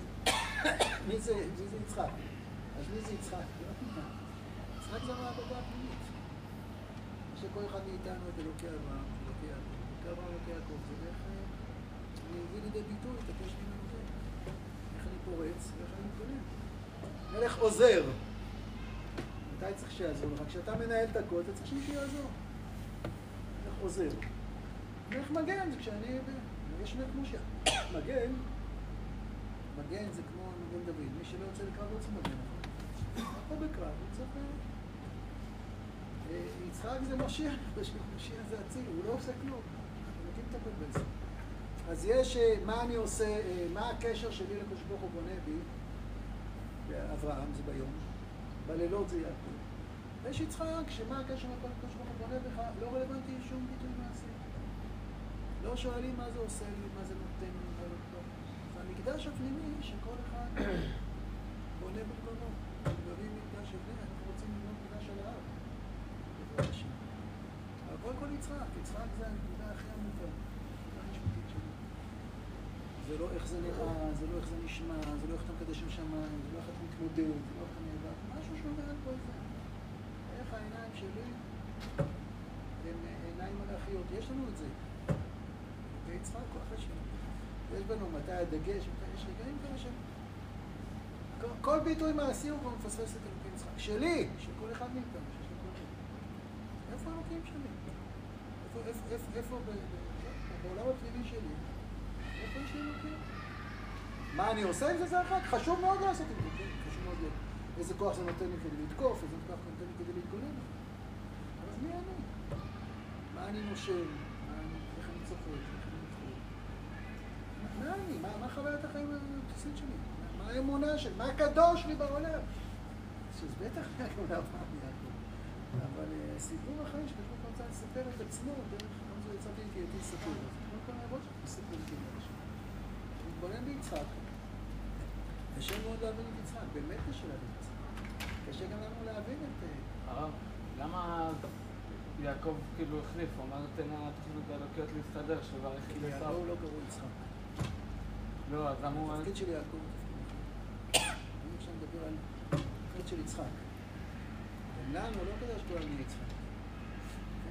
מי זה, מי זה יצחק. אז מי זה יצחק? יצחק זה המעבדה הפנימית. שכל אחד מאיתנו את אלוקי אברהם, אלוקי יעקב. אלוקי אברהם, אלוקי יעקב. זה איך אני מביא לידי ביטוי את הקשר אלוקים. איך אני פורץ ואיך אני מתגונן. מלך עוזר. מתי צריך שיעזור לך? כשאתה מנהל את הכל, אתה צריך שמישהו יעזור. מלך עוזר. מלך מגן זה כשאני... יש מלך מושיע. מגן, מגן זה כמו מגן דוד. מי שלא יוצא לקרב לא צריך מגן. הכל בקרב, הוא צריך... יצחק זה משיח, <laughs> משיח זה אציל, הוא לא עושה כלום. אנחנו יודעים לטפל בזה. אז יש, מה אני עושה, מה הקשר שלי לקדוש ברוך הוא בונה בי, באברהם זה ביום, בלילות זה יעקב. ויש יצחק, שמה הקשר לקדוש ברוך הוא בונה בך, לא רלוונטי שום ביטוי מעשי. לא שואלים מה זה עושה לי, מה זה נותן לי, מה לא. זה המקדש הפנימי שכל אחד <coughs> בונה במקומו. בונים מקדש הבני, אנחנו רוצים לבנות מקדש על ההר. אבל קודם כל יצחק, יצחק זה הנקודה הכי עמוקה, הנקודה המשפטית שלי. זה לא איך זה נראה, זה לא איך זה נשמע, זה לא איך אתה מקדש עם שמיים, זה לא איך אתה מתמודד, זה לא איך אתה נאבק, משהו שאומר על כל זה. איך העיניים שלי הן עיניים מלאכיות, יש לנו את זה. ויצחק, כוח השם. יש בנו מתי הדגש, יש רגעים כאלה ש... כל ביטוי מעשי הוא כבר מפספס את אלוקים יצחק. שלי, של כל אחד מאיתנו, שיש לו כל איפה האלוקים שלי? איפה, איפה, איפה, איפה בעולם הפנימי שלי? יש לי אלוקים? מה אני עושה עם זה? זה אחת. חשוב מאוד לעשות עם זה, כן? חשוב מאוד להיות. איזה כוח זה נותן לי כדי לתקוף, איזה כוח זה נותן לי כדי להתגונן. אז מי אני? מה אני נושם? איך אני צוחק? איך אני מתחיל? מה אני? מה חוויית החיים הבסיסית שלי? מה האמונה שלי? מה הקדוש לי בעולם? שזה בטח יעקב לאברהם יעקב. אבל סיפור החיים שכתוב רוצה לספר את עצמו דרך יצאתי איתי סיפור. אז כל העבוד שלנו סיפור איתי מתבונן ביצחק. קשה מאוד להבין את יצחק, באמת קשה להבין את יצחק. קשה גם לנו להבין את... הרב, למה יעקב כאילו החליף? הוא אמר תן לתוכנית האלוקיות להסתדר, שברך את יעקב לא קראו יצחק. לא, אז למה הוא... התפקיד של יעקב הוא. אני עכשיו מדבר על הארץ של יצחק. ולנו לא כדאי שכולם נהיה יצחק.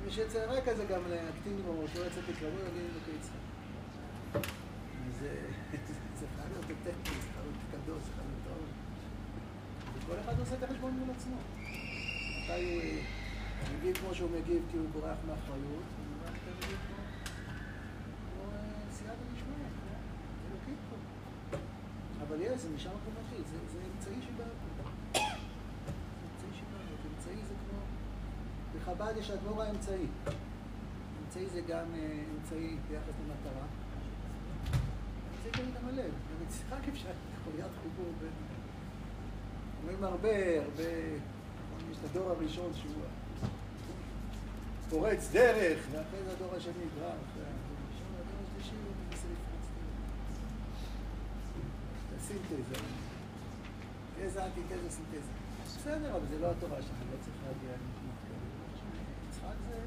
אם יש יצר הרע כזה גם להקטין בראש, לא לצאת לקרבו, להגיד אלוקי יצחק. זה חייב להיות אותנטי, קדוש, זה חייב. וכל אחד עושה את החשבון מול עצמו. מתי הוא אה, מגיב כמו שהוא מגיב כי הוא בורח מאחריות, אה. אבל יש, זה הכל מתחיל, זה אמצעי. זה אמצעי פה, אמצעי זה כמו... בחב"ד יש אדמו"ר האמצעי. אמצעי זה גם אה, אמצעי ביחס למטרה. גם הלב. גם יצחק אפשר, חוליית חיבור בין... אומרים הרבה, הרבה... יש את הדור הראשון שהוא פורץ דרך, ואחרי זה הדור השני כבר, אחרי הדור הראשון, הדור השלישי הוא מנסה לפרוץ דרך. זה סינתזה. תזה, אנטיתזה, סינתזה. בסדר, אבל זה לא התורה שלנו, לא צריך להגיע למקומות כאלה. יצחק זה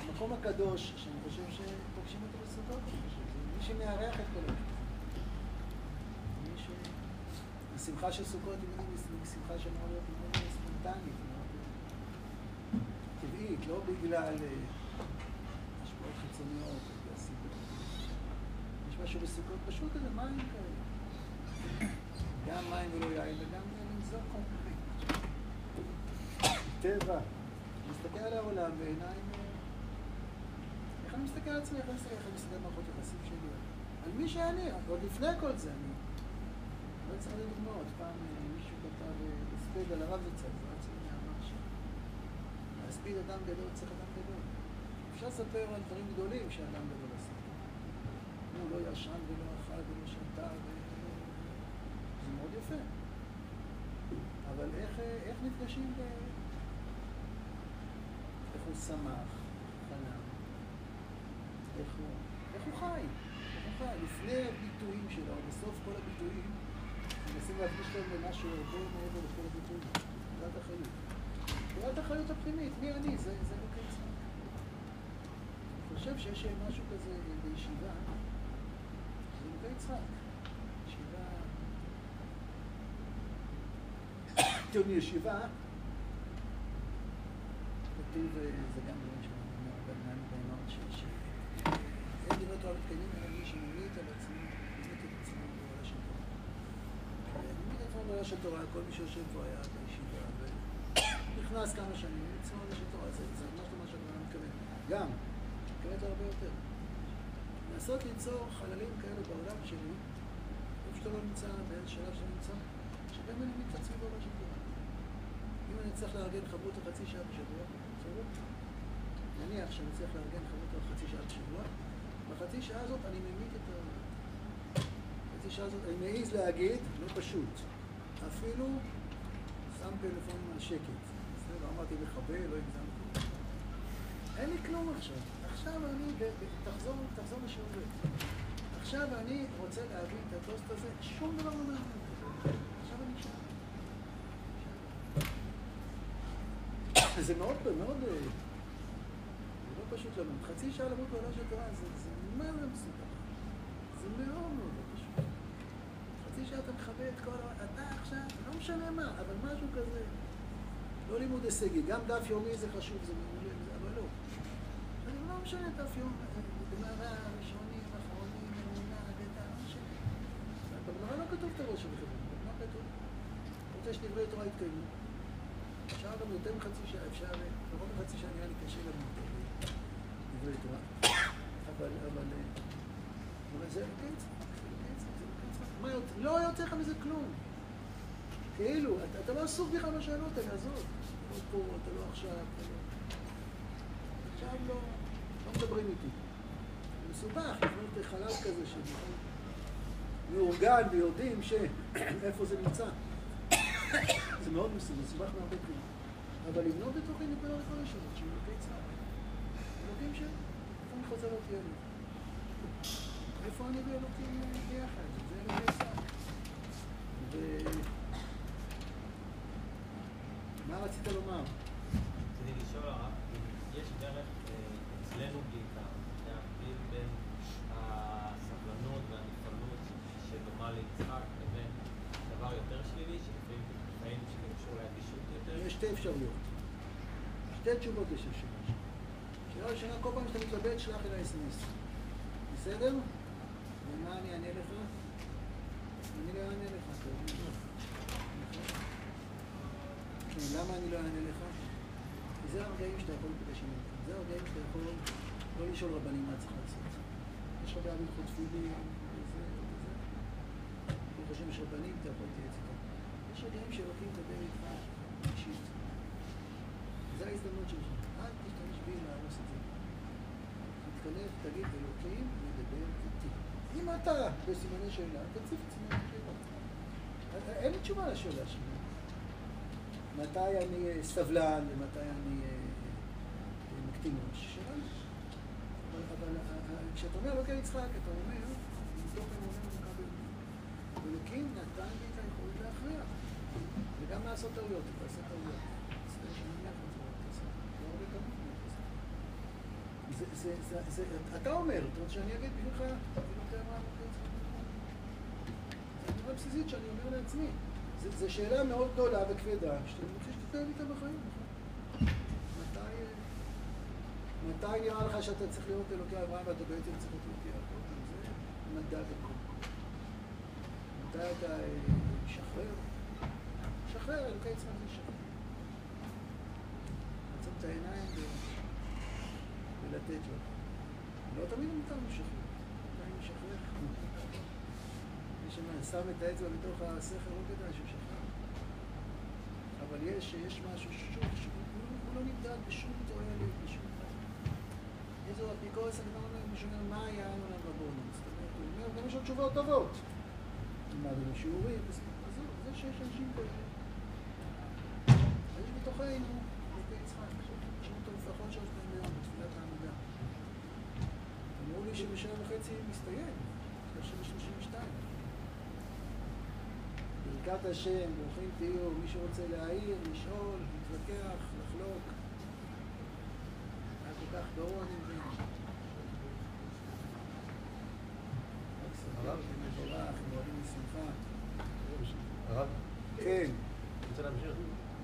המקום הקדוש, שאני חושב שפוגשים אותו בסוכות, אני חושב, השמחה של סוכות היא שמחה שאמורה להיות ספונטנית, טבעית, לא בגלל אה, השפעות חיצוניות. יש משהו בסוכות פשוט איזה מים כאלה. גם מים ולא יין, וגם לנזור חומרים. טבע. להסתכל על העולם בעיניים... אני מסתכל על עצמי, איך אני מסתכל, איך אני מסתכל על מערכות יחסים שלי. על מי שאני, עוד לפני כל זה, אני... לא צריך לתת דוגמאות. פעם אה, מישהו כתב אה, הספד על הרב זצ"ל, זה רצוי מאמר שם. להספיד אדם גדול צריך אדם גדול. אפשר לספר על דברים גדולים שאדם גדול עשה. הוא לא ישן ולא אכל ולא שתה, ו- זה מאוד יפה. אבל איך, אה, איך נפגשים ב... איך הוא שמח, חלם, איך הוא, איך הוא חי, איך הוא חי. לפני הביטויים שלו, בסוף כל הביטויים, מנסים להפגיש להם למשהו הרבה מעבר לכל הביטויים. תעודת החיות. תעודת החיות הפנימית, מי אני? זה, זה לא כיצד. אני חושב שיש משהו כזה בישיבה, זה אלוקי יצחק. ישיבה... <coughs> כתוב ישיבה, כתוב, אה, זה גם דברים שאומר בנן בנות, שאין דברי תורה מתקיימים אלא מי שממית על עצמו, ממית את עצמו בעולה של תורה. ממית עצמו בעולה של תורה, כל מי שיושב פה היה בישיבה, ונכנס כמה שנים, עצמו בעולה של תורה, זה ממש לא מה שהגמרא מתכוון. גם, מתכוונת הרבה יותר. לנסות ליצור חללים כאלה בעולם שלי, איפה שאתה לא נמצא, באיזה שלב שאתה נמצא, שגם אני ממית את עצמי בעולה של תורה. אם אני צריך לארגן חברותא חצי שעה בשבוע, בסדר? נניח שאני צריך לארגן חברותא חצי שעה בשבוע, בחצי שעה הזאת אני ממית את ה... בחצי שעה הזאת אני מעז להגיד, לא פשוט, אפילו שם פלאפונים על שקט. בסדר? אמרתי מכבה, לא הגזמתי. אין לי כלום עכשיו. עכשיו אני, תחזור, תחזור לשיעור ב'. עכשיו אני רוצה להבין את הטוסט הזה, שום דבר לא מעניין. עכשיו אני שם. זה מאוד, מאוד, אה, זה לא פשוט למות. חצי שעה למות בעולה של תורה, זה, זה מה זה מסובך. זה מאוד מאוד לא פשוט. חצי שעה אתה מכבה את כל ה... אתה עכשיו, לא משנה מה, אבל משהו כזה. לא לימוד הישגי, גם דף יומי זה חשוב, זה מעולה, אבל לא. אני לא משנה דף יום, גמרא, ראשונים, אחרונים, אמונה, אגדה, לא משנה. בגמרא לא כתוב את הראש של חברה, מה כתוב? רוצה שדברי תורה יתקיימו. אפשר גם יותר מחצי שעה, אפשר, פחות מחצי שעה נראה לי קשה גם דברי תורה. אבל, אבל, אה, אבל זה זה זה? לא יוצא לך מזה כלום. כאילו, אתה, לא עסוק בכלל בשאלות האלה, עזוב. לא פה, אתה לא עכשיו, אתה לא... עכשיו לא, לא מדברים איתי. מסובך, לבנות חלל כזה שבכלל מאורגן ויודעים שאיפה <coughs> זה נמצא. <coughs> זה מאוד מסובך, מסובך מהרבה דברים. אבל לבנות בתוכי נקודה לכל השאלות, של אלוקי צה"ל. אלוקים של... איפה אני חוזר אותי אליו? איפה אני ואלוקים ביחד? זה אלוקי צה"ל. ו... מה רצית לומר? רציתי לשאול הרב, יש דרך אה, אצלנו בעיקר להבדיל בין הסבלנות והנפעלות שדומה ליצחק לבין דבר יותר שלילי, שלפעמים לפעמים יש שתי אפשרויות. שתי תשובות יש לשאלה. ראשונה, כל פעם שאתה מתלבט, שלח אליי אס.אם.אס. בסדר? ומה אני אענה לך? אני לא אענה לך. כן, למה אני לא אענה לך? כי זה הרגעים שאתה יכול להיפגש עם. זה הרגעים שאתה יכול לא לשאול רבנים מה צריך לעשות. יש לך בעיה בהלכות תפילין, וזה וזה. ברוך השם יש רבנים, אתה יכול להתייעץ איתם. יש רגעים שאלוקים מדבר איתך אישית. זו ההזדמנות שלך. אל תשתמש בי להרוס את זה. תתכנס, תגיד, אלוקים מדבר איתי. אם אתה בסימני שאלה, תציף את סימני שאלה. אין לי תשובה לשאלה שלי. מתי אני אה, סבלן ומתי אני אה, אה, מקטין ראש? שאלה. אבל, אה, אה, כשאתה אומר אלוקי יצחק, אתה אומר, מתוך אמונה ומכבי אלוקים נתן לי את היכולת להכריע. וגם לעשות טעויות, אתה עושה טעויות. מצטער שאני מניח את זה, אתה עושה. לא הרבה כמות אני עושה. זה- זה- זה- זה- אתה אומר, אתה רוצה שאני אגיד בשבילך, אברהם, זו אמירה בסיסית שאני אומר לעצמי. זו- שאלה מאוד גדולה וכבדה, שאתה רוצה שתתנהל איתה בחיים. נכון? אה, מתי נראה לך שאתה צריך לראות אלוקי אברהם ואתה בעצם צריך להיות אלוקי יעקב? זה מדע וכל. מתי אתה אה, משחרר? משחרר, אלוקי יצחק זה לשחרר. לעצום את העיניים ולתת לו. לא תמיד מותר לשחרר. לפעמים משחרר. מי ששם את האצבע בתוך הסכר לא כדאי שהוא ישחרר. אבל יש, יש משהו שוב, שוב, הוא לא- לא נמדד בשום תועלת, בשום דבר. איזו אפיקורס הגמרא אומר, מישהו אומר, מה היה לנו להם בבונוס? זאת אומרת, הוא אומר, גם יש לו תשובות טובות. למדנו שיעורים, אז זה שיש אנשים כאלה. יש בתוכנו, אלוקי יצחק, יש לנו אותו לפחות שלוש פעמים ביום בתפילת העמידה. אמרו לי וחצי מסתיים, שלושים ושתיים. ברכת השם, ברוכים תהיו, מי שרוצה להעיר, לשאול, להתווכח, לחלוק. היה כל כך גרוע, אני מבין. הרב? מבורך, מועדים לשמחה. הרב, כן, רוצה להמשיך,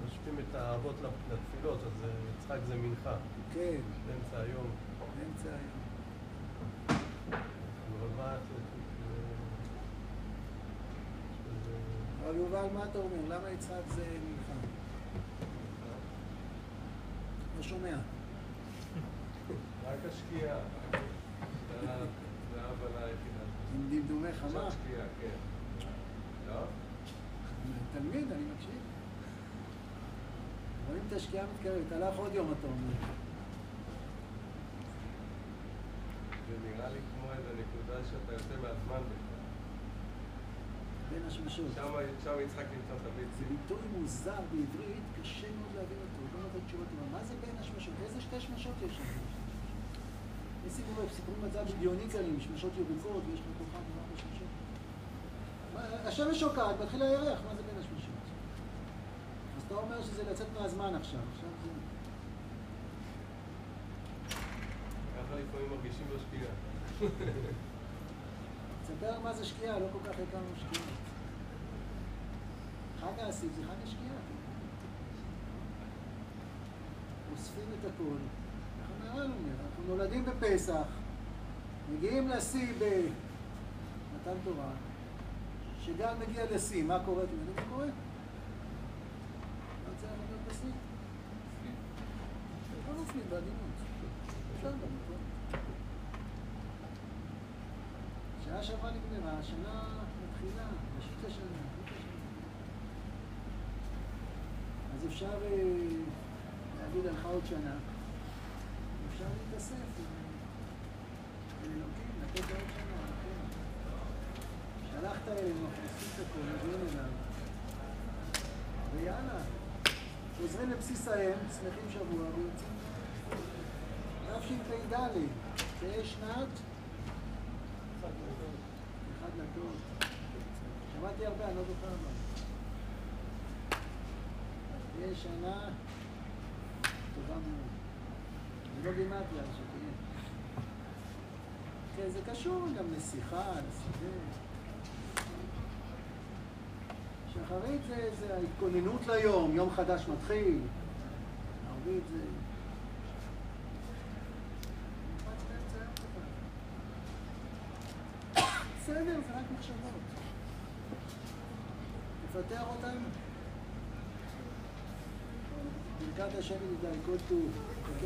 משווים את האבות לתפילות, אז אה, יצחק זה מנחה, כן, באמצע היום. באמצע היום. אבל מה את... הרב יובל, מה אתה אומר? למה יצחק זה מלחם? לא שומע. רק השקיעה. זה ההבנה היחידה. עם דמדומי חמה. קצת שקיעה, כן. לא? תלמיד, אני מקשיב. רואים את השקיעה מתקרבת, הלך עוד יום, אתה אומר. זה נראה לי כמו איזה נקודה שאתה יוצא מהזמן בכלל. בין השמשות. שם יצחק נמצא תמיד. זה ביטוי מוזר בעברית, קשה מאוד להבין אותו, לא נותן תשובות טובה. מה זה בין השמשות? איזה שתי שמשות יש שם? יש סיפורים, סיפורים מצב בדיוני כאלה, עם שמשות ירוקות, ויש לך כוכב עם ארבע שמשות. מה- השמש שוקעת, מתחיל הירח, מה זה בין השמשות? אז אתה אומר שזה לצאת מהזמן עכשיו, עכשיו זה... ככה לפעמים מרגישים בשקיעה. <laughs> תספר מה זה שקיעה, לא כל כך הכרנו שקיעה. חג האסיף זה חג השקיעה. אוספים את הכל. ככה מהר"ל אומר, אנחנו נולדים בפסח, מגיעים לשיא במתן תורה, שגל מגיע לשיא, מה קורה? אתם יודעים מה קורה? יוצא לנו להיות בשיא? לא נופלים בעדינות. אפשר גם, שעה שעברה נגמרה, השנה מתחילה, ראשית השנה. אז אפשר אה, להגיד הלכה עוד שנה, אפשר להתאסף עם לתת עוד שנה, כן. שלחת אלינו, עושים את הכל, מגיעים אליו. ויאללה, חוזרים לבסיס האם, שמחים שבוע ויוצאים. תשפ"ד, תהא שנת. שמעתי הרבה, אני לא זוכר מה. תהיה שנה טובה מאוד. זה לא גימטריה, שתהיה. כן, זה קשור גם לשיחה, לסדר. שחרית זה, זה ההתכוננות ליום, יום חדש מתחיל. ערבית זה... נפץ באמצע היום ככה. בסדר, זה רק מחשבות. תפתח אותם. ברכת השם ידידיי, כל טוב.